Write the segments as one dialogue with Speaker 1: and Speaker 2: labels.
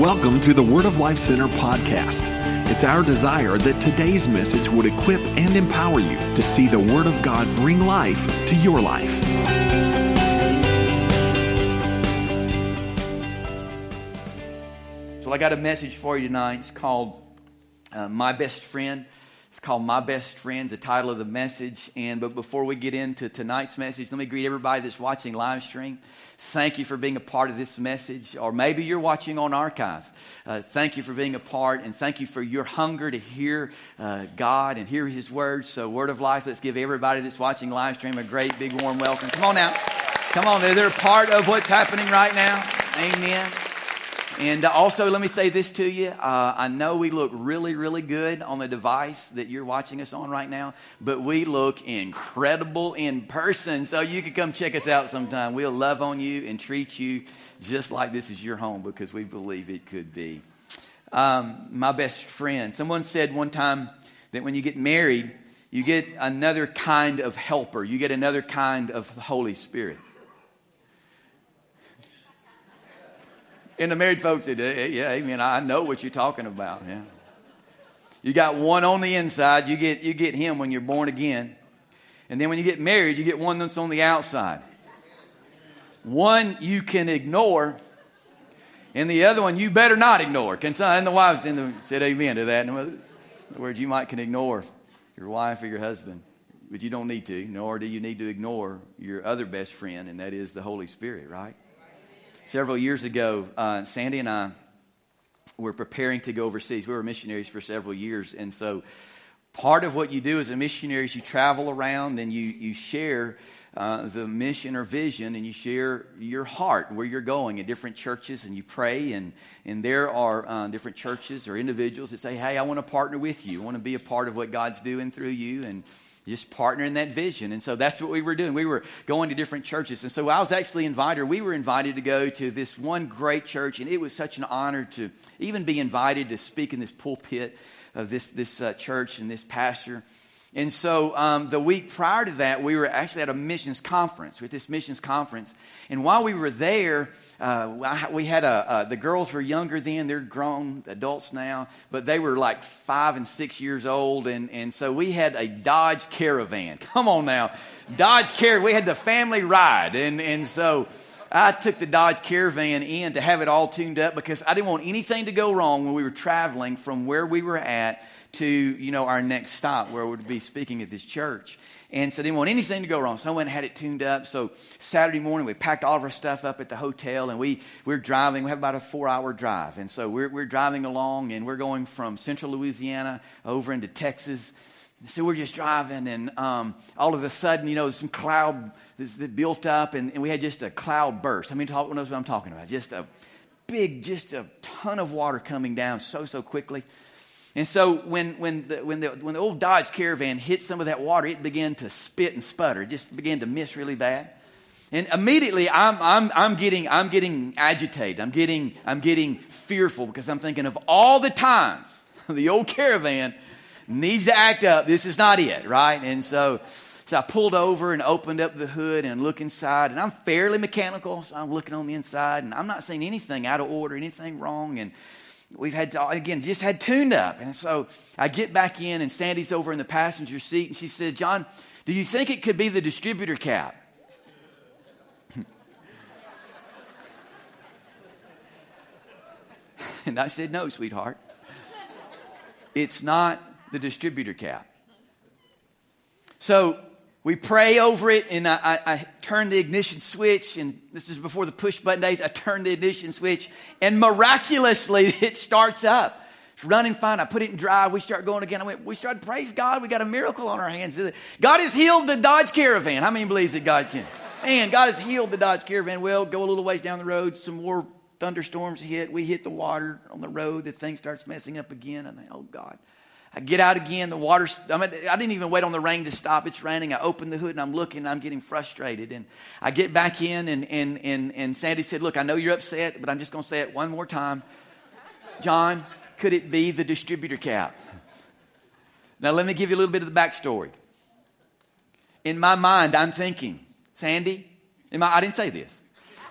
Speaker 1: Welcome to the Word of Life Center podcast. It's our desire that today's message would equip and empower you to see the Word of God bring life to your life.
Speaker 2: So, I got a message for you tonight. It's called uh, My Best Friend. It's called My Best Friends, the title of the message. And but before we get into tonight's message, let me greet everybody that's watching live stream. Thank you for being a part of this message, or maybe you're watching on archives. Uh, thank you for being a part, and thank you for your hunger to hear uh, God and hear His words. So, Word of Life, let's give everybody that's watching live stream a great big warm welcome. Come on now, come on, they're a part of what's happening right now. Amen. And also, let me say this to you. Uh, I know we look really, really good on the device that you're watching us on right now, but we look incredible in person. So you can come check us out sometime. We'll love on you and treat you just like this is your home because we believe it could be. Um, my best friend. Someone said one time that when you get married, you get another kind of helper, you get another kind of Holy Spirit. And the married folks hey, yeah, amen. I know what you're talking about. Yeah. You got one on the inside. You get, you get him when you're born again. And then when you get married, you get one that's on the outside. One you can ignore, and the other one you better not ignore. Can some, and the wives then said amen to that. In other words, you might can ignore your wife or your husband, but you don't need to, nor do you need to ignore your other best friend, and that is the Holy Spirit, right? Several years ago, uh, Sandy and I were preparing to go overseas. We were missionaries for several years, and so part of what you do as a missionary is you travel around and you, you share uh, the mission or vision and you share your heart where you're going in different churches and you pray and, and there are uh, different churches or individuals that say hey i want to partner with you i want to be a part of what god's doing through you and just partnering that vision. And so that's what we were doing. We were going to different churches. And so I was actually invited, we were invited to go to this one great church, and it was such an honor to even be invited to speak in this pulpit of this, this uh, church and this pastor. And so um, the week prior to that, we were actually at a missions conference, with this missions conference. And while we were there, uh, we had a, uh, the girls were younger then, they're grown adults now, but they were like five and six years old. And, and so we had a Dodge Caravan. Come on now. Dodge Caravan. We had the family ride. And, and so I took the Dodge Caravan in to have it all tuned up because I didn't want anything to go wrong when we were traveling from where we were at to, you know, our next stop where we'd be speaking at this church. And so didn't want anything to go wrong. So I went and had it tuned up. So Saturday morning, we packed all of our stuff up at the hotel and we, we're driving. We have about a four hour drive. And so we're, we're driving along and we're going from central Louisiana over into Texas. So we're just driving and um, all of a sudden, you know, some cloud that built up and, and, we had just a cloud burst. I mean, talk, knows what I'm talking about. Just a big, just a ton of water coming down so, so quickly. And so when, when, the, when, the, when the old Dodge Caravan hit some of that water, it began to spit and sputter. It just began to miss really bad. And immediately I'm, I'm, I'm, getting, I'm getting agitated. I'm getting, I'm getting fearful because I'm thinking of all the times the old caravan needs to act up. This is not it, right? And so, so I pulled over and opened up the hood and look inside. And I'm fairly mechanical, so I'm looking on the inside. And I'm not seeing anything out of order, anything wrong. And we've had again just had tuned up. And so i get back in and sandy's over in the passenger seat and she said john do you think it could be the distributor cap? And i said no sweetheart. It's not the distributor cap. So we pray over it, and I, I, I, turn the ignition switch, and this is before the push button days. I turn the ignition switch, and miraculously it starts up. It's running fine. I put it in drive. We start going again. I went, we started, praise God, we got a miracle on our hands. God has healed the Dodge Caravan. How many believes that God can? And God has healed the Dodge Caravan. Well, go a little ways down the road, some more thunderstorms hit. We hit the water on the road. The thing starts messing up again. I think, oh God. I get out again. The water, I, mean, I didn't even wait on the rain to stop. It's raining. I open the hood and I'm looking and I'm getting frustrated. And I get back in and, and, and, and Sandy said, Look, I know you're upset, but I'm just going to say it one more time. John, could it be the distributor cap? Now, let me give you a little bit of the backstory. In my mind, I'm thinking, Sandy, my, I didn't say this,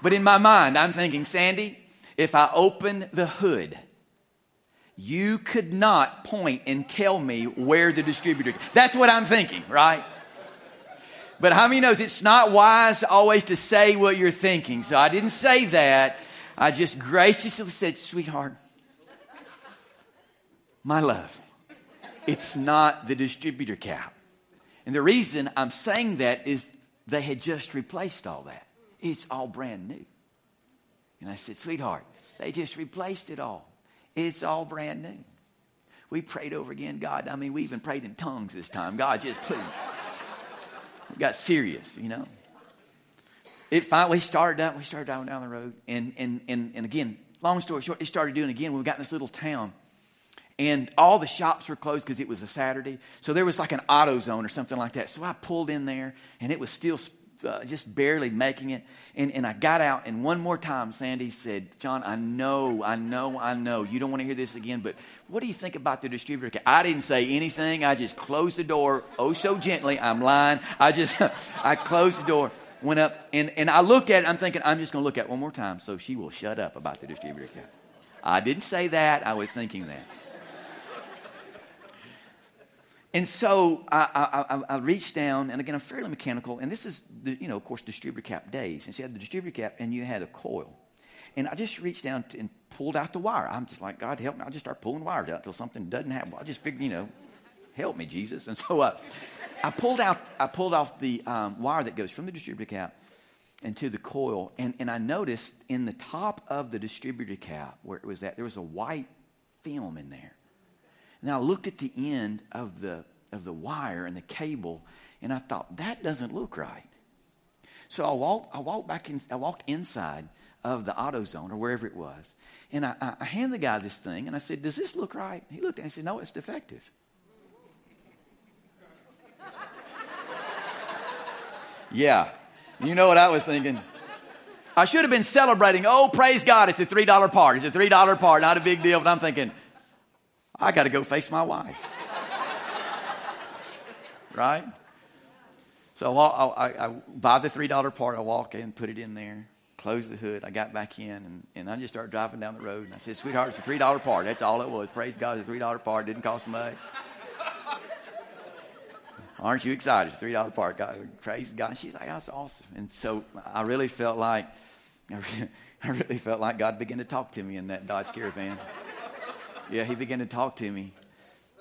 Speaker 2: but in my mind, I'm thinking, Sandy, if I open the hood, you could not point and tell me where the distributor. That's what I'm thinking, right? But how many knows it's not wise always to say what you're thinking? So I didn't say that. I just graciously said, sweetheart, my love, it's not the distributor cap. And the reason I'm saying that is they had just replaced all that. It's all brand new. And I said, sweetheart, they just replaced it all. It's all brand new. We prayed over again, God. I mean, we even prayed in tongues this time. God, just please. We got serious, you know. It finally started out. We started down down the road, and and and and again, long story short, it started doing again when we got in this little town, and all the shops were closed because it was a Saturday. So there was like an auto zone or something like that. So I pulled in there, and it was still uh, just barely making it. And, and I got out, and one more time, Sandy said, John, I know, I know, I know. You don't want to hear this again, but what do you think about the distributor? I didn't say anything. I just closed the door, oh so gently. I'm lying. I just, I closed the door, went up, and, and I looked at it. I'm thinking, I'm just going to look at it one more time so she will shut up about the distributor account. I didn't say that. I was thinking that. And so I, I, I, reached down, and again, I'm fairly mechanical, and this is, the, you know, of course, distributor cap days. And so you had the distributor cap, and you had a coil. And I just reached down and pulled out the wire. I'm just like, God, help me. I'll just start pulling wires out until something doesn't happen. I just figured, you know, help me, Jesus. And so uh, I pulled out, I pulled off the um, wire that goes from the distributor cap into the coil, and, and I noticed in the top of the distributor cap where it was at, there was a white film in there. And I looked at the end of the, of the wire and the cable, and I thought, that doesn't look right. So I walked, I walked back in, I walked inside of the AutoZone or wherever it was. And I, I handed the guy this thing, and I said, does this look right? He looked at it and said, no, it's defective. yeah. You know what I was thinking? I should have been celebrating. Oh, praise God, it's a $3 part. It's a $3 part, not a big deal. But I'm thinking, I got to go face my wife. right? So I, I, I, buy the $3 part. I walk in, put it in there, close the hood. I got back in, and, and I just started driving down the road. And I said, Sweetheart, it's a $3 part. That's all it was. Praise God, it's a $3 part. Didn't cost much. Aren't you excited? It's a $3 part. God, praise God. She's like, That's awesome. And so I really felt like, I really felt like God began to talk to me in that Dodge Caravan yeah, he began to talk to me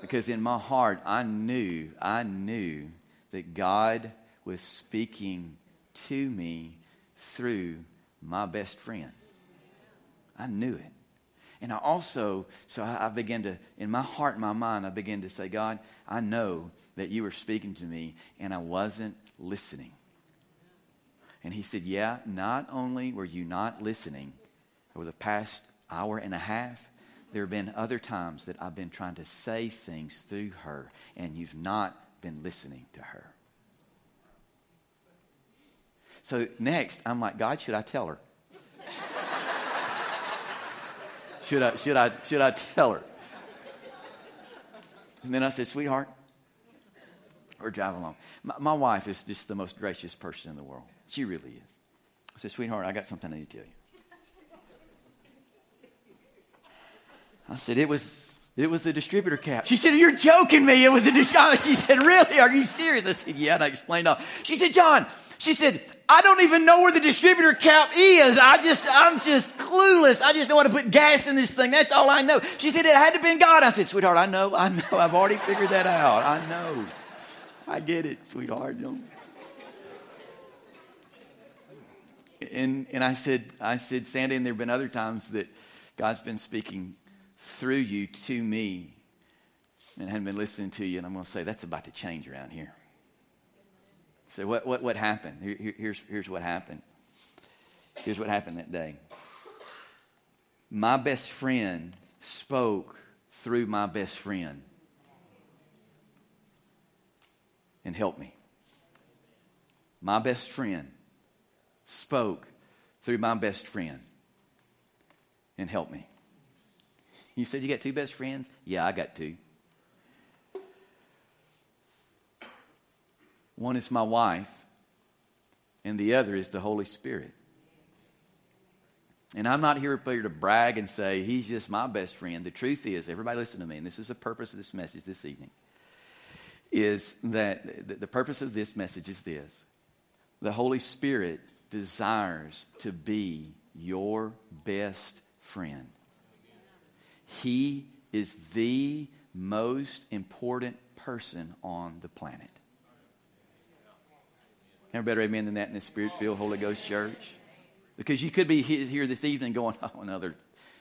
Speaker 2: because in my heart, I knew, I knew that God was speaking to me through my best friend. I knew it. And I also, so I, I began to, in my heart and my mind, I began to say, God, I know that you were speaking to me and I wasn't listening. And he said, Yeah, not only were you not listening over the past hour and a half, there have been other times that I've been trying to say things through her, and you've not been listening to her. So next, I'm like, God, should I tell her? should I, should I, should I tell her? And then I said, sweetheart, or drive along. My, my, wife is just the most gracious person in the world. She really is. I said, sweetheart, I got something I need to tell you. I said, it was, it was the distributor cap. She said, you're joking me. It was the distributor. She said, really? Are you serious? I said, yeah. And I explained all. She said, John, she said, I don't even know where the distributor cap is. I just, I'm just clueless. I just know how to put gas in this thing. That's all I know. She said, it had to have been God. I said, sweetheart, I know, I know. I've already figured that out. I know. I get it, sweetheart. Don't. And, and I said, I said, Sandy, and there have been other times that God's been speaking through you to me and I hadn't been listening to you, and I'm going to say that's about to change around here. So what, what, what happened? Here, here's, here's what happened. Here's what happened that day. My best friend spoke through my best friend and helped me. My best friend spoke through my best friend and helped me. You said you got two best friends? Yeah, I got two. One is my wife, and the other is the Holy Spirit. And I'm not here to brag and say, he's just my best friend. The truth is, everybody listen to me, and this is the purpose of this message this evening, is that the purpose of this message is this. The Holy Spirit desires to be your best friend. He is the most important person on the planet. Never better amen than that in the Spirit filled Holy Ghost church. Because you could be here this evening going, oh, another,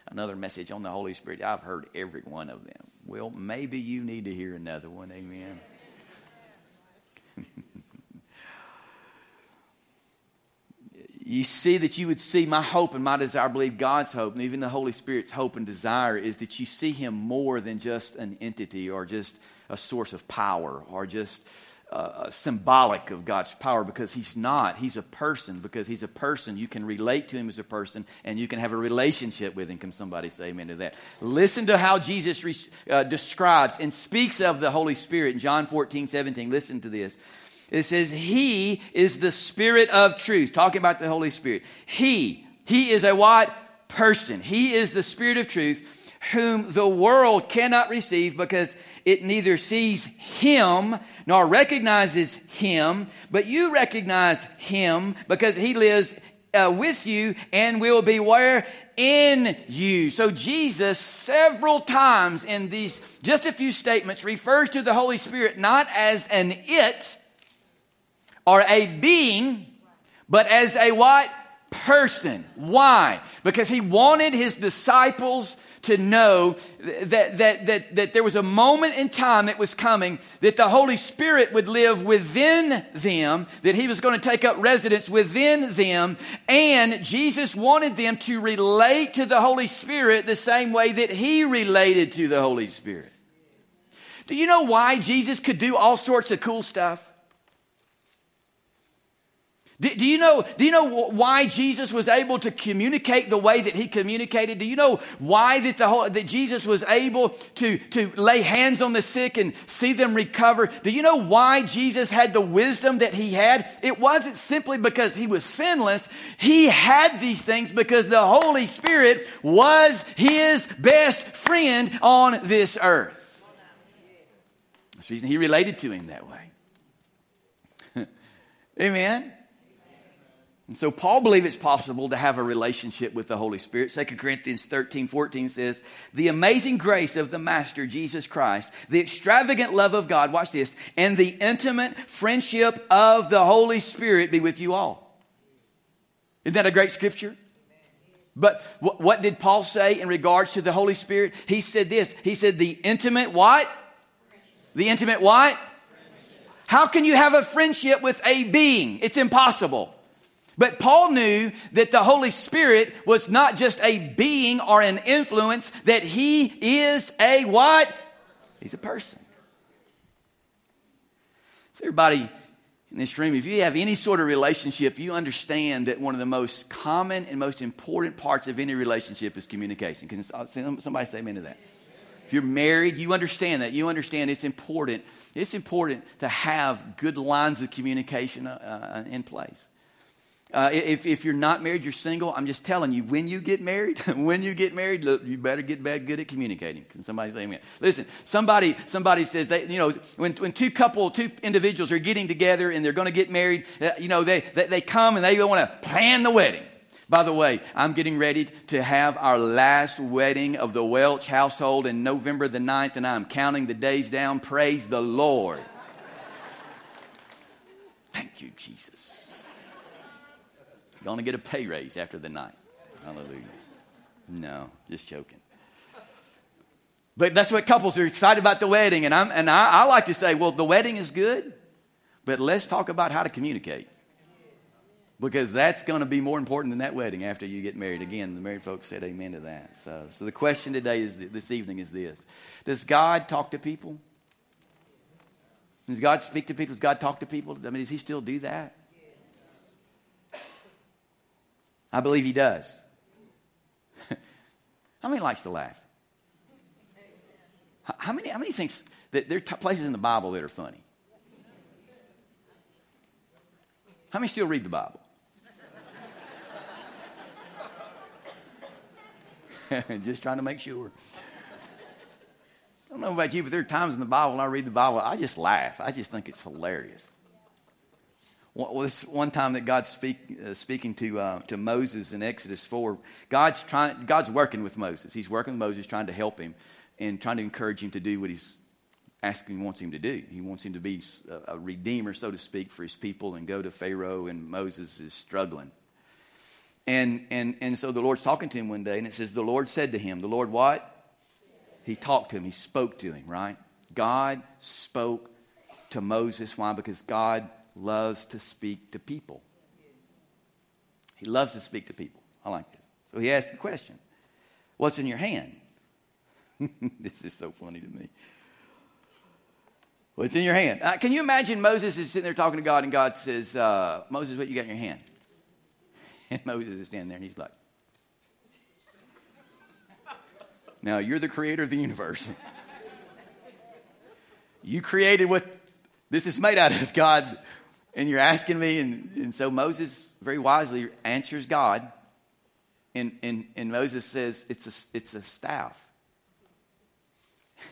Speaker 2: another message on the Holy Spirit. I've heard every one of them. Well, maybe you need to hear another one. Amen. you see that you would see my hope and my desire, I believe God's hope, and even the Holy Spirit's hope and desire is that you see Him more than just an entity or just a source of power or just uh, symbolic of God's power because he's not. He's a person. Because he's a person, you can relate to him as a person and you can have a relationship with him. Can somebody say amen to that? Listen to how Jesus re- uh, describes and speaks of the Holy Spirit in John 14, 17. Listen to this. It says, He is the Spirit of truth. Talking about the Holy Spirit. He, He is a what? Person. He is the Spirit of truth whom the world cannot receive because it neither sees him nor recognizes him, but you recognize him because he lives uh, with you and will be where? In you. So Jesus, several times in these just a few statements, refers to the Holy Spirit not as an it or a being, but as a what? Person. Why? Because he wanted his disciples to know that, that, that, that there was a moment in time that was coming that the Holy Spirit would live within them, that He was going to take up residence within them, and Jesus wanted them to relate to the Holy Spirit the same way that He related to the Holy Spirit. Do you know why Jesus could do all sorts of cool stuff? Do, do, you know, do you know why Jesus was able to communicate the way that he communicated? Do you know why that, the whole, that Jesus was able to, to lay hands on the sick and see them recover? Do you know why Jesus had the wisdom that he had? It wasn't simply because he was sinless. He had these things because the Holy Spirit was his best friend on this earth. That's the reason he related to him that way. Amen. And so Paul believed it's possible to have a relationship with the Holy Spirit. 2 Corinthians 13, 14 says, The amazing grace of the Master Jesus Christ, the extravagant love of God, watch this, and the intimate friendship of the Holy Spirit be with you all. Isn't that a great scripture? But what did Paul say in regards to the Holy Spirit? He said this. He said, The intimate what? The intimate what? How can you have a friendship with a being? It's impossible. But Paul knew that the Holy Spirit was not just a being or an influence, that he is a what? He's a person. So, everybody in this room, if you have any sort of relationship, you understand that one of the most common and most important parts of any relationship is communication. Can somebody say amen to that? If you're married, you understand that. You understand it's important. It's important to have good lines of communication uh, uh in place. Uh, if, if you're not married, you're single, I'm just telling you, when you get married, when you get married, look, you better get bad, good at communicating. Can somebody say amen? Listen, somebody, somebody says, they, you know, when, when two couple, two individuals are getting together and they're going to get married, uh, you know, they, they, they come and they want to plan the wedding. By the way, I'm getting ready to have our last wedding of the Welch household in November the 9th, and I'm counting the days down. Praise the Lord. Thank you, Jesus. Going to get a pay raise after the night. Hallelujah. No, just joking. But that's what couples are excited about the wedding. And, I'm, and I, I like to say, well, the wedding is good, but let's talk about how to communicate. Because that's going to be more important than that wedding after you get married. Again, the married folks said amen to that. So, so the question today is this evening is this Does God talk to people? Does God speak to people? Does God talk to people? I mean, does He still do that? I believe he does. how many likes to laugh? How many, how many thinks that there are t- places in the Bible that are funny? How many still read the Bible? Just trying to make sure. I don't know about you, but there are times in the Bible when I read the Bible, I just laugh. I just think it's hilarious. One, one time that God's speak, uh, speaking to, uh, to Moses in Exodus 4, God's, trying, God's working with Moses. He's working with Moses, trying to help him and trying to encourage him to do what he's asking wants him to do. He wants him to be a, a redeemer, so to speak, for his people and go to Pharaoh, and Moses is struggling. And, and, and so the Lord's talking to him one day, and it says, The Lord said to him, The Lord what? He talked to him, he spoke to him, right? God spoke to Moses. Why? Because God loves to speak to people. He loves to speak to people. I like this. So he asked the question What's in your hand? this is so funny to me. What's in your hand? Uh, can you imagine Moses is sitting there talking to God, and God says, uh, Moses, what you got in your hand? And Moses is standing there, and he's like, Now, you're the creator of the universe. you created what this is made out of, God, and you're asking me. And, and so Moses very wisely answers God. And, and, and Moses says, it's a, it's a staff.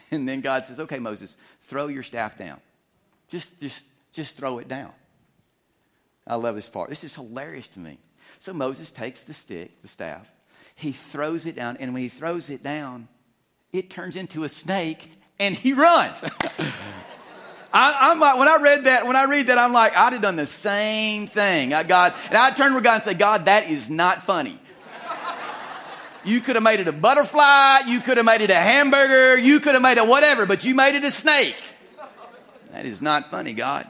Speaker 2: And then God says, okay, Moses, throw your staff down. Just, just, just throw it down. I love this part. This is hilarious to me. So Moses takes the stick, the staff, he throws it down, and when he throws it down, it turns into a snake and he runs. I, am like, when I read that, when I read that, I'm like, I'd have done the same thing. I God, and I'd turn to God and say, God, that is not funny. You could have made it a butterfly. You could have made it a hamburger. You could have made it whatever, but you made it a snake. That is not funny, God.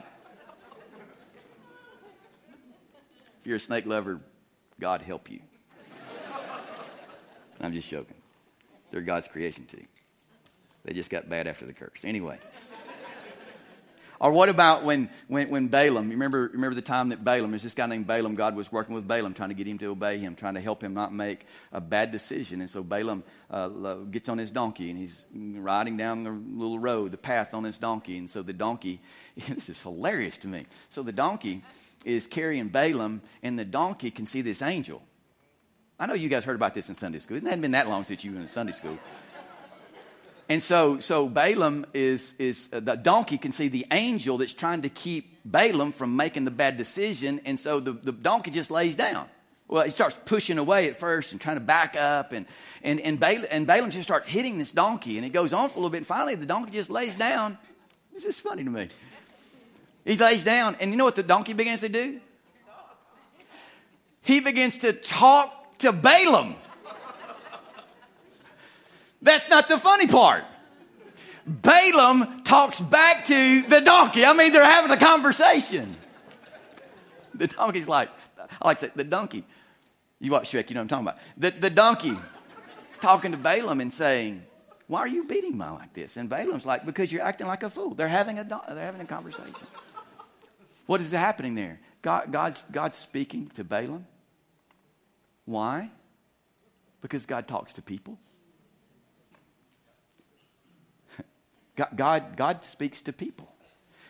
Speaker 2: If you're a snake lover, God help you. I'm just joking. They're God's creation too. They just got bad after the curse. Anyway. Or what about when, when, when Balaam, you remember, remember the time that Balaam, there's this guy named Balaam, God was working with Balaam, trying to get him to obey him, trying to help him not make a bad decision. And so Balaam uh, gets on his donkey and he's riding down the little road, the path on his donkey. And so the donkey, this is hilarious to me. So the donkey is carrying Balaam, and the donkey can see this angel. I know you guys heard about this in Sunday school. It hasn't been that long since you were in Sunday school. And so, so Balaam is, is uh, the donkey can see the angel that's trying to keep Balaam from making the bad decision. And so the, the donkey just lays down. Well, he starts pushing away at first and trying to back up. And, and, and, Balaam, and Balaam just starts hitting this donkey. And it goes on for a little bit. And finally, the donkey just lays down. This is funny to me. He lays down. And you know what the donkey begins to do? He begins to talk to Balaam. That's not the funny part. Balaam talks back to the donkey. I mean, they're having a conversation. The donkey's like, I like the donkey. You watch Shrek, you know what I'm talking about. The, the donkey is talking to Balaam and saying, Why are you beating me like this? And Balaam's like, Because you're acting like a fool. They're having a, they're having a conversation. What is happening there? God, God's, God's speaking to Balaam. Why? Because God talks to people. God, God speaks to people.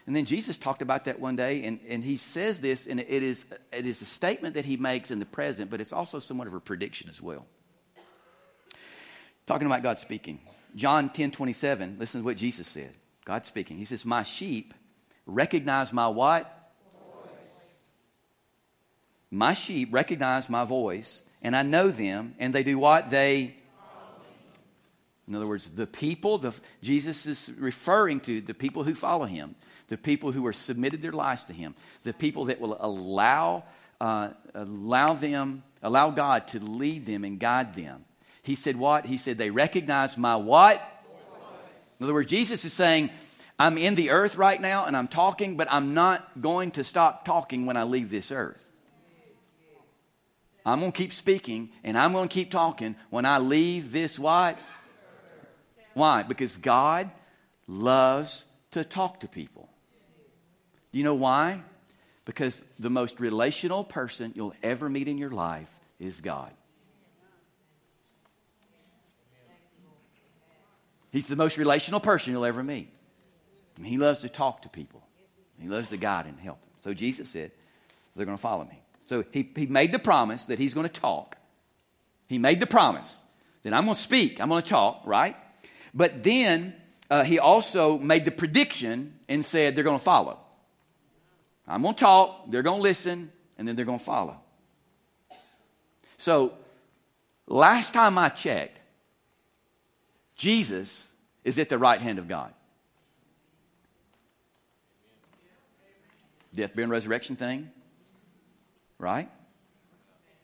Speaker 2: And then Jesus talked about that one day, and, and he says this, and it is, it is a statement that he makes in the present, but it's also somewhat of a prediction as well. Talking about God speaking. John 10 27, listen to what Jesus said. God speaking. He says, My sheep recognize my what? My sheep recognize my voice, and I know them, and they do what? They in other words, the people, the, Jesus is referring to the people who follow him, the people who are submitted their lives to him, the people that will allow, uh, allow them, allow God to lead them and guide them. He said what? He said, they recognize my what? In other words, Jesus is saying, I'm in the earth right now and I'm talking, but I'm not going to stop talking when I leave this earth. I'm going to keep speaking and I'm going to keep talking when I leave this what? Why? Because God loves to talk to people. Do you know why? Because the most relational person you'll ever meet in your life is God. He's the most relational person you'll ever meet. And he loves to talk to people. He loves to guide and help them. So Jesus said, they're going to follow me. So he, he made the promise that he's going to talk. He made the promise Then I'm going to speak, I'm going to talk, right? But then uh, he also made the prediction and said they're going to follow. I'm going to talk, they're going to listen, and then they're going to follow. So, last time I checked, Jesus is at the right hand of God. Death, burial, and resurrection thing, right?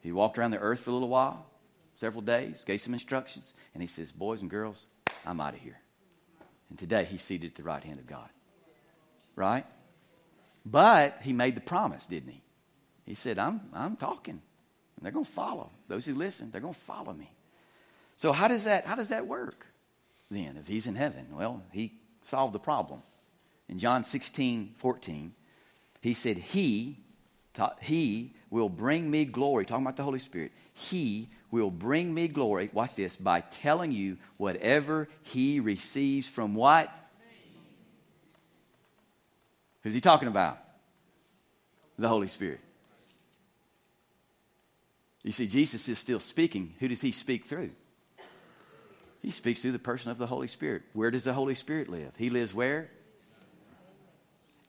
Speaker 2: He walked around the earth for a little while, several days, gave some instructions, and he says, Boys and girls, I'm out of here. And today he's seated at the right hand of God. Right? But he made the promise, didn't he? He said, I'm, I'm talking, and they're going to follow. Those who listen, they're going to follow me. So how does that how does that work then if he's in heaven? Well, he solved the problem. In John 16, 14, he said, He, he will bring me glory. Talking about the Holy Spirit. He will bring me glory, watch this, by telling you whatever he receives from what? Who's he talking about? The Holy Spirit. You see, Jesus is still speaking. Who does he speak through? He speaks through the person of the Holy Spirit. Where does the Holy Spirit live? He lives where?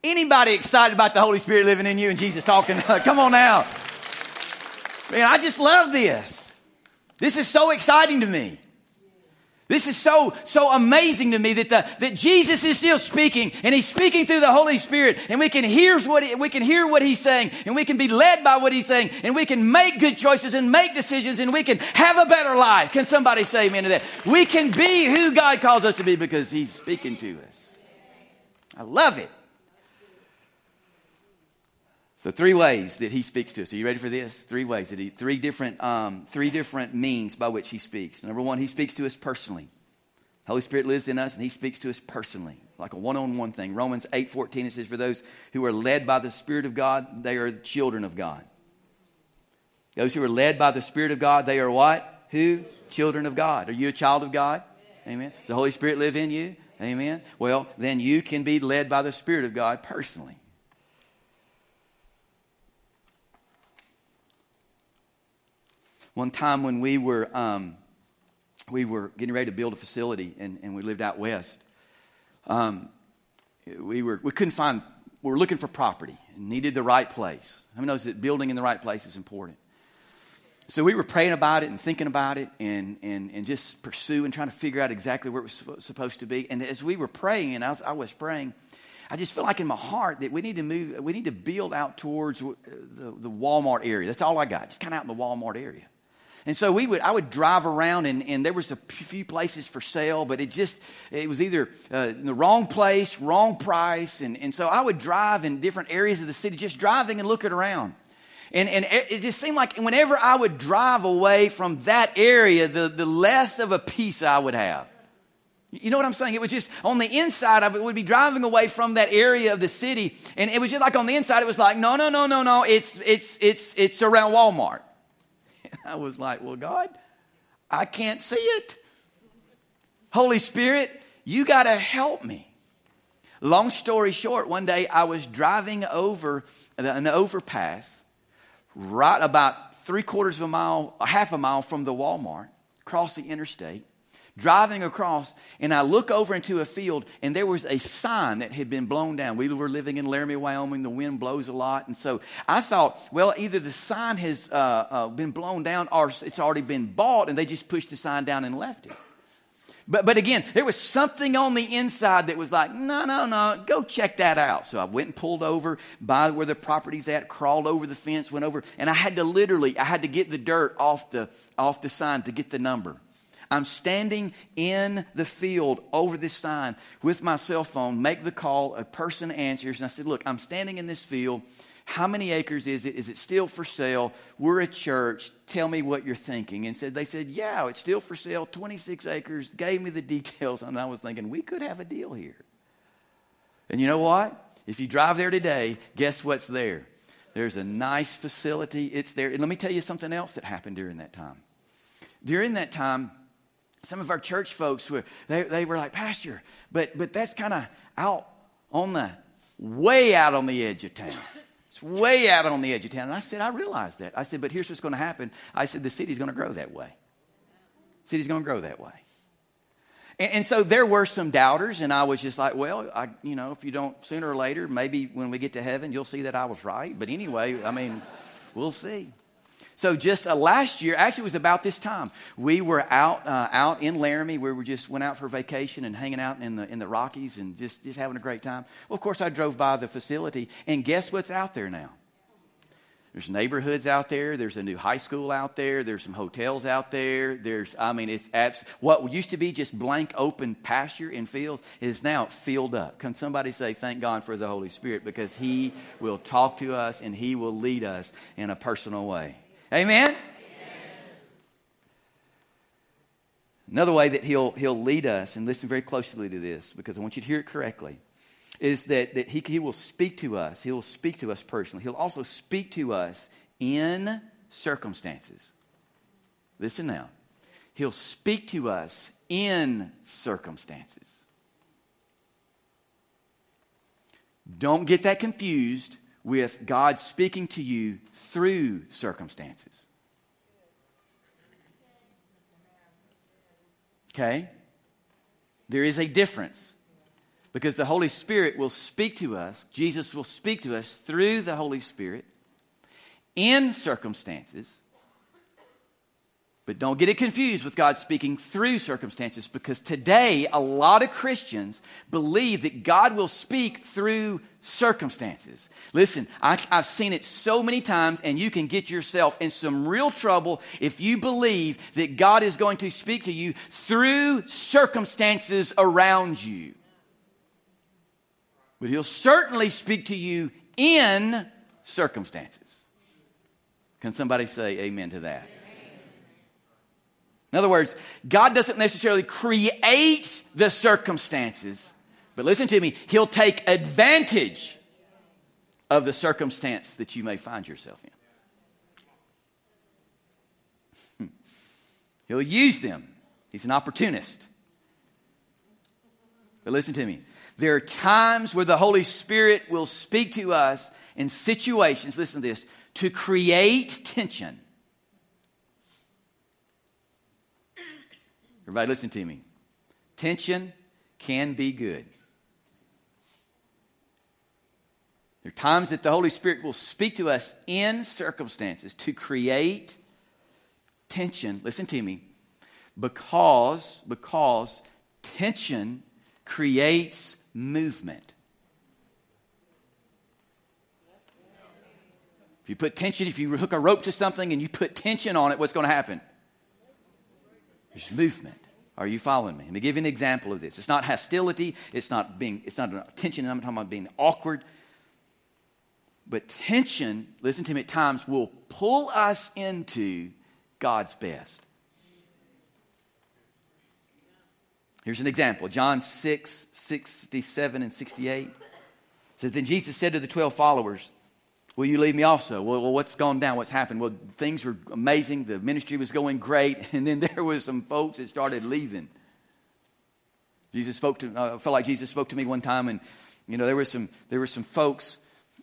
Speaker 2: Anybody excited about the Holy Spirit living in you and Jesus talking? Come on now. Man, I just love this. This is so exciting to me. This is so, so amazing to me that, the, that Jesus is still speaking and he's speaking through the Holy Spirit and we can hear what, he, we can hear what he's saying and we can be led by what he's saying and we can make good choices and make decisions and we can have a better life. Can somebody say amen to that? We can be who God calls us to be because he's speaking to us. I love it. So three ways that he speaks to us. Are you ready for this? Three ways that he, three different, um, three different means by which he speaks. Number one, he speaks to us personally. Holy Spirit lives in us and he speaks to us personally, like a one-on-one thing. Romans 8:14 it says, "For those who are led by the Spirit of God, they are the children of God." Those who are led by the Spirit of God, they are what? Who? Children of God. Are you a child of God? Amen. Does the Holy Spirit live in you? Amen. Well, then you can be led by the Spirit of God personally. One time when we were, um, we were getting ready to build a facility and, and we lived out west, um, we, were, we couldn't find, we were looking for property and needed the right place. Who knows that building in the right place is important? So we were praying about it and thinking about it and, and, and just pursuing, trying to figure out exactly where it was supposed to be. And as we were praying, and I was, I was praying, I just feel like in my heart that we need to move, we need to build out towards the, the Walmart area. That's all I got, just kind of out in the Walmart area. And so we would, I would drive around, and, and there was a few places for sale, but it just, it was either uh, in the wrong place, wrong price. And, and so I would drive in different areas of the city, just driving and looking around. And, and it just seemed like whenever I would drive away from that area, the, the less of a peace I would have. You know what I'm saying? It was just on the inside, I would be driving away from that area of the city, and it was just like on the inside, it was like, no, no, no, no, no, it's, it's, it's, it's around Walmart. I was like, Well, God, I can't see it. Holy Spirit, you got to help me. Long story short, one day I was driving over an overpass right about three quarters of a mile, a half a mile from the Walmart, across the interstate driving across, and I look over into a field, and there was a sign that had been blown down. We were living in Laramie, Wyoming. The wind blows a lot. And so I thought, well, either the sign has uh, uh, been blown down or it's already been bought, and they just pushed the sign down and left it. But, but again, there was something on the inside that was like, no, no, no, go check that out. So I went and pulled over by where the property's at, crawled over the fence, went over, and I had to literally, I had to get the dirt off the, off the sign to get the number. I'm standing in the field over this sign with my cell phone, make the call, a person answers, and I said, Look, I'm standing in this field. How many acres is it? Is it still for sale? We're a church. Tell me what you're thinking. And said, they said, yeah, it's still for sale, 26 acres. Gave me the details. And I was thinking, we could have a deal here. And you know what? If you drive there today, guess what's there? There's a nice facility. It's there. And let me tell you something else that happened during that time. During that time, some of our church folks were they, they were like pastor but but that's kind of out on the way out on the edge of town it's way out on the edge of town and i said i realize that i said but here's what's going to happen i said the city's going to grow that way city's going to grow that way. And, and, so there were some doubters, and I was just like, well, I, you know, if you don't sooner or later, maybe when we get to heaven, you'll see that I was right. But anyway, I mean, we'll see. So just uh, last year, actually, it was about this time. We were out uh, out in Laramie. Where we were just went out for vacation and hanging out in the in the Rockies and just just having a great time. Well, of course, I drove by the facility, and guess what's out there now? There's neighborhoods out there. There's a new high school out there. There's some hotels out there. There's, I mean, it's abs- what used to be just blank open pasture and fields is now filled up. Can somebody say, Thank God for the Holy Spirit because He will talk to us and He will lead us in a personal way. Amen? Another way that he'll, he'll lead us, and listen very closely to this because I want you to hear it correctly is that, that he, he will speak to us. He will speak to us personally. He'll also speak to us in circumstances. Listen now. He'll speak to us in circumstances. Don't get that confused with God speaking to you through circumstances. Okay? There is a difference. Because the Holy Spirit will speak to us, Jesus will speak to us through the Holy Spirit in circumstances. But don't get it confused with God speaking through circumstances because today a lot of Christians believe that God will speak through circumstances. Listen, I, have seen it so many times, and you can get yourself in some real trouble if you believe that God is going to speak to you through circumstances around you but he'll certainly speak to you in circumstances. Can somebody say amen to that? In other words, God doesn't necessarily create the circumstances, but listen to me, He'll take advantage of the circumstance that you may find yourself in. He'll use them. He's an opportunist. But listen to me. There are times where the Holy Spirit will speak to us in situations, listen to this, to create tension. Everybody, listen to me. Tension can be good. There are times that the Holy Spirit will speak to us in circumstances to create tension. Listen to me. Because, because tension creates movement. If you put tension, if you hook a rope to something and you put tension on it, what's going to happen? There's movement. Are you following me? Let me give you an example of this. It's not hostility. It's not being. It's not tension. I'm talking about being awkward. But tension, listen to me, at times will pull us into God's best. Here's an example John 6, 67 and 68 says, Then Jesus said to the 12 followers, Will you leave me also? Well, what's gone down? What's happened? Well, things were amazing. The ministry was going great. And then there was some folks that started leaving. Jesus spoke to, uh, I felt like Jesus spoke to me one time, and, you know, there were some, there were some folks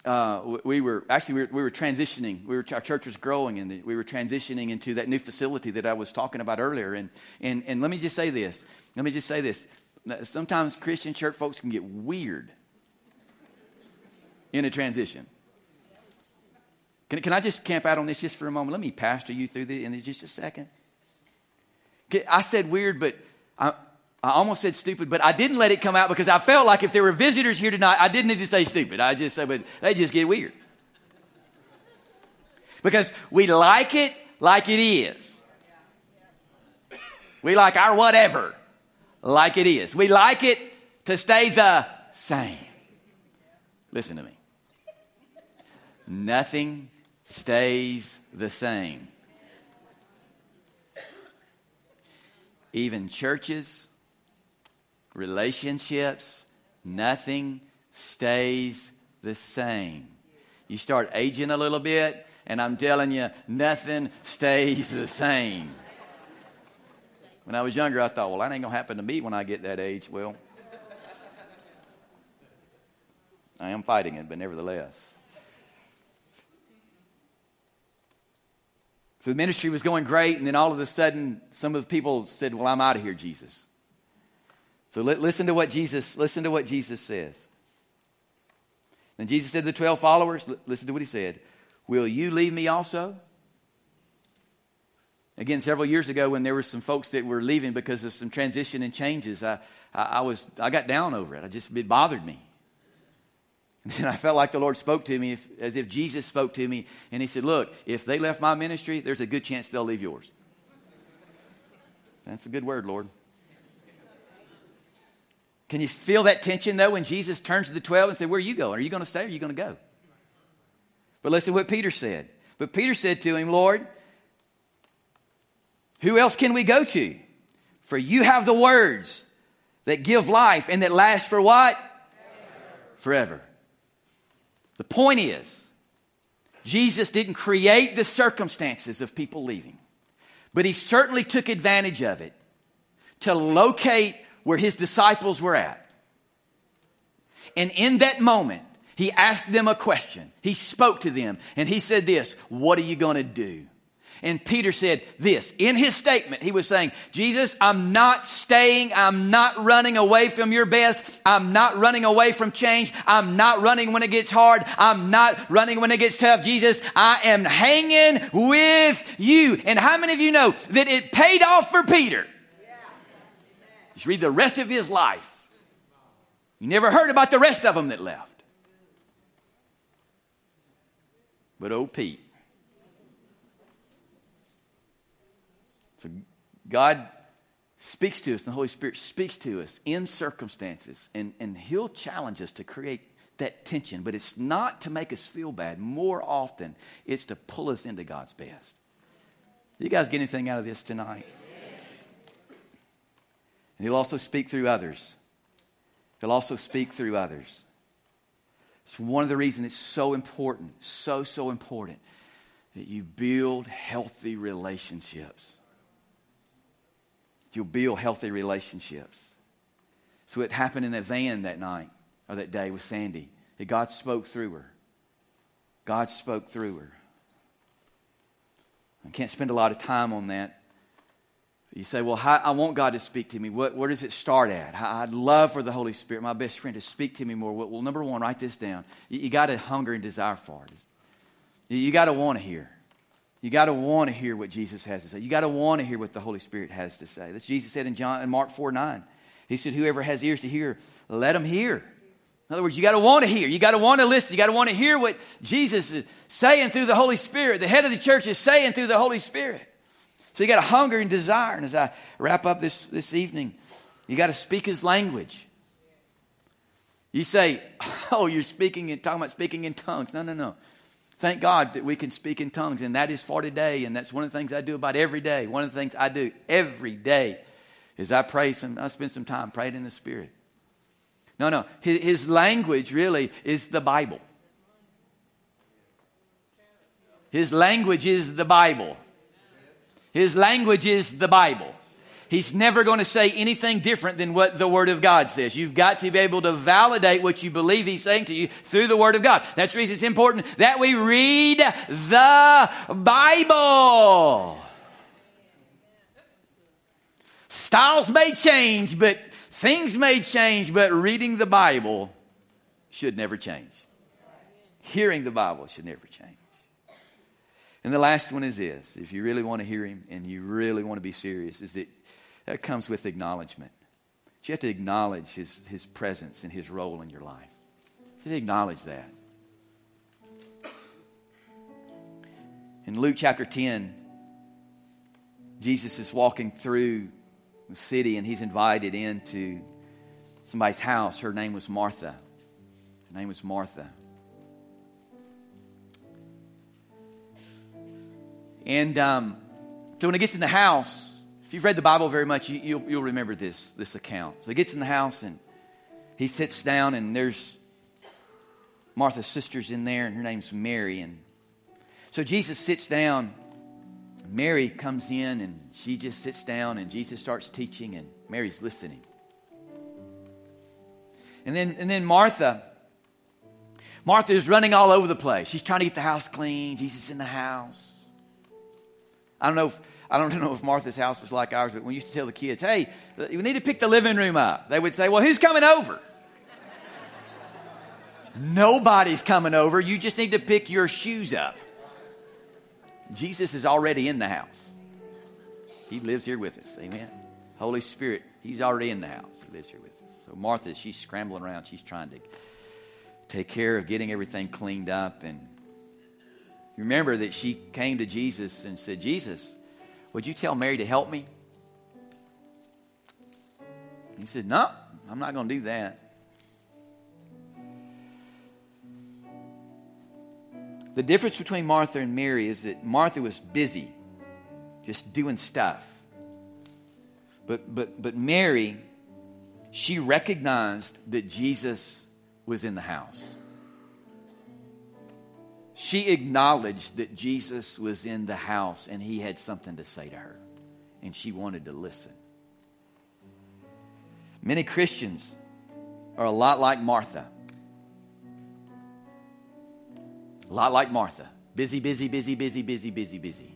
Speaker 2: uh, we were actually we were, we were transitioning. We were, our church was growing, and we were transitioning into that new facility that I was talking about earlier. And, and, and let me just say this. Let me just say this. Sometimes Christian church folks can get weird in a transition. Can, can I just camp out on this just for a moment? Let me pastor you through this in just a second. I said weird, but I, I almost said stupid, but I didn't let it come out because I felt like if there were visitors here tonight, I didn't need to say stupid. I just said, but they just get weird. Because we like it like it is. We like our whatever like it is. We like it to stay the same. Listen to me. Nothing stays the same. Even churches relationships, nothing stays the same. You start aging a little bit, and I'm telling you, nothing stays the same. When I was younger, I thought, well, that ain't going to happen to me when I get that age. Well, I am fighting it, but nevertheless. So the ministry was going great, and then all of a sudden, some of the people said, Well, I'm out of here, Jesus. So li- listen to what Jesus, listen to what Jesus says. Then Jesus said to the 12 followers, listen to what he said. Will you leave me also? Again, several years ago, when there were some folks that were leaving because of some transition and changes, I, I, I was, I got down over it. I just, it bothered me. And I felt like the Lord spoke to me if, as if Jesus spoke to me. And He said, Look, if they left my ministry, there's a good chance they'll leave yours. That's a good word, Lord. Can you feel that tension, though, when Jesus turns to the 12 and said, Where are you going? Are you going to stay or are you going to go? But listen to what Peter said. But Peter said to him, Lord, who else can we go to? For you have the words that give life and that last for what? Forever. Forever. The point is, Jesus didn't create the circumstances of people leaving, but he certainly took advantage of it to locate where his disciples were at. And in that moment, he asked them a question. He spoke to them and he said this, what are you going to do? And Peter said this in his statement. He was saying, Jesus, I'm not staying. I'm not running away from your best. I'm not running away from change. I'm not running when it gets hard. I'm not running when it gets tough. Jesus, I am hanging with you. And how many of you know that it paid off for Peter? Just read the rest of his life. You never heard about the rest of them that left. But oh, Pete. So God speaks to us, and the Holy Spirit speaks to us in circumstances, and, and He'll challenge us to create that tension, but it's not to make us feel bad. More often, it's to pull us into God's best. You guys get anything out of this tonight? And He'll also speak through others. He'll also speak through others. It's one of the reasons it's so important, so, so important that you build healthy relationships you'll build healthy relationships. So it happened in that van that night or that day with Sandy that God spoke through her. God spoke through her. I can't spend a lot of time on that. You say, well, how, I want God to speak to me. What, where does it start at? I'd love for the Holy Spirit, my best friend, to speak to me more. Well, number one, write this down. You, you got to hunger and desire for it. You, you got to want to hear. You got to want to hear what Jesus has to say. You got to want to hear what the Holy Spirit has to say. That's Jesus said in John in Mark 4 9. He said, Whoever has ears to hear, let him hear. In other words, you got to want to hear. You got to want to listen. You got to want to hear what Jesus is saying through the Holy Spirit. The head of the church is saying through the Holy Spirit. So you got to hunger and desire. And as I wrap up this, this evening, you got to speak his language. You say, Oh, you're speaking and talking about speaking in tongues. No, no, no. Thank God that we can speak in tongues, and that is for today. And that's one of the things I do about every day. One of the things I do every day is I pray some, I spend some time praying in the Spirit. No, no. His, his language really is the Bible. His language is the Bible. His language is the Bible. He's never going to say anything different than what the Word of God says. You've got to be able to validate what you believe He's saying to you through the Word of God. That's the reason it's important that we read the Bible. Styles may change, but things may change, but reading the Bible should never change. Hearing the Bible should never change. And the last one is this if you really want to hear Him and you really want to be serious, is that that comes with acknowledgement. You have to acknowledge his, his presence and his role in your life. You have to acknowledge that. In Luke chapter 10, Jesus is walking through the city and he's invited into somebody's house. Her name was Martha. Her name was Martha. And um, so when he gets in the house, you've read the Bible very much, you, will you'll, you'll remember this, this account. So he gets in the house and he sits down, and there's Martha's sister's in there, and her name's Mary. And so Jesus sits down. Mary comes in, and she just sits down, and Jesus starts teaching, and Mary's listening. And then, and then Martha, Martha is running all over the place. She's trying to get the house clean. Jesus in the house. I don't know if I don't know if Martha's house was like ours, but we used to tell the kids, hey, we need to pick the living room up, they would say, well, who's coming over? Nobody's coming over. You just need to pick your shoes up. Jesus is already in the house. He lives here with us. Amen. Holy Spirit, He's already in the house. He lives here with us. So Martha, she's scrambling around. She's trying to take care of getting everything cleaned up. And remember that she came to Jesus and said, Jesus, would you tell Mary to help me? He said, No, I'm not going to do that. The difference between Martha and Mary is that Martha was busy, just doing stuff. But, but, but Mary, she recognized that Jesus was in the house. She acknowledged that Jesus was in the house and he had something to say to her, and she wanted to listen. Many Christians are a lot like Martha. A lot like Martha. Busy, busy, busy, busy, busy, busy, busy.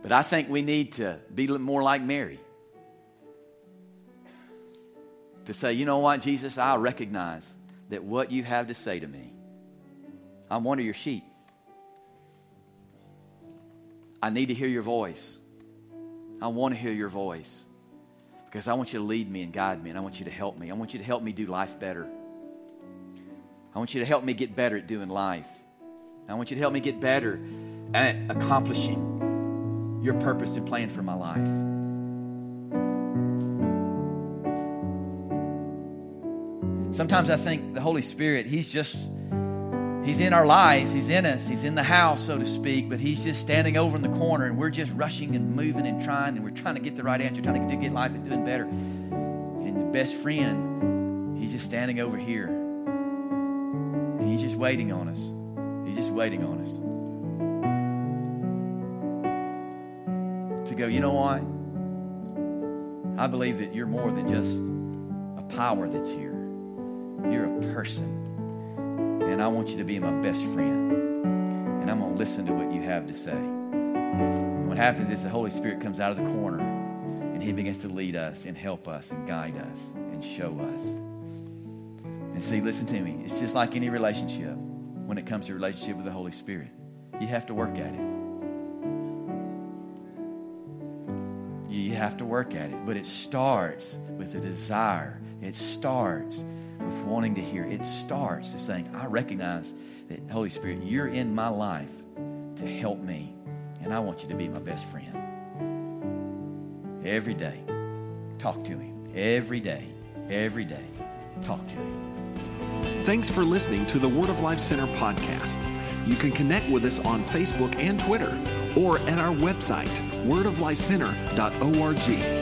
Speaker 2: But I think we need to be more like Mary. To say, you know what, Jesus, I recognize that what you have to say to me, I'm one of your sheep. I need to hear your voice. I want to hear your voice because I want you to lead me and guide me, and I want you to help me. I want you to help me do life better. I want you to help me get better at doing life. I want you to help me get better at accomplishing your purpose and plan for my life. Sometimes I think the Holy Spirit, He's just, He's in our lives, He's in us, He's in the house, so to speak, but He's just standing over in the corner and we're just rushing and moving and trying and we're trying to get the right answer, trying to get life and doing better. And the best friend, He's just standing over here and He's just waiting on us. He's just waiting on us. To go, you know what? I believe that you're more than just a power that's here. You're a person. And I want you to be my best friend. And I'm going to listen to what you have to say. And what happens is the Holy Spirit comes out of the corner and He begins to lead us and help us and guide us and show us. And see, listen to me. It's just like any relationship when it comes to relationship with the Holy Spirit. You have to work at it. You have to work at it. But it starts with a desire. It starts with wanting to hear. It starts to saying, I recognize that, Holy Spirit, you're in my life to help me. And I want you to be my best friend. Every day, talk to him. Every day, every day, talk to him.
Speaker 1: Thanks for listening to the Word of Life Center podcast. You can connect with us on Facebook and Twitter or at our website, wordoflifecenter.org.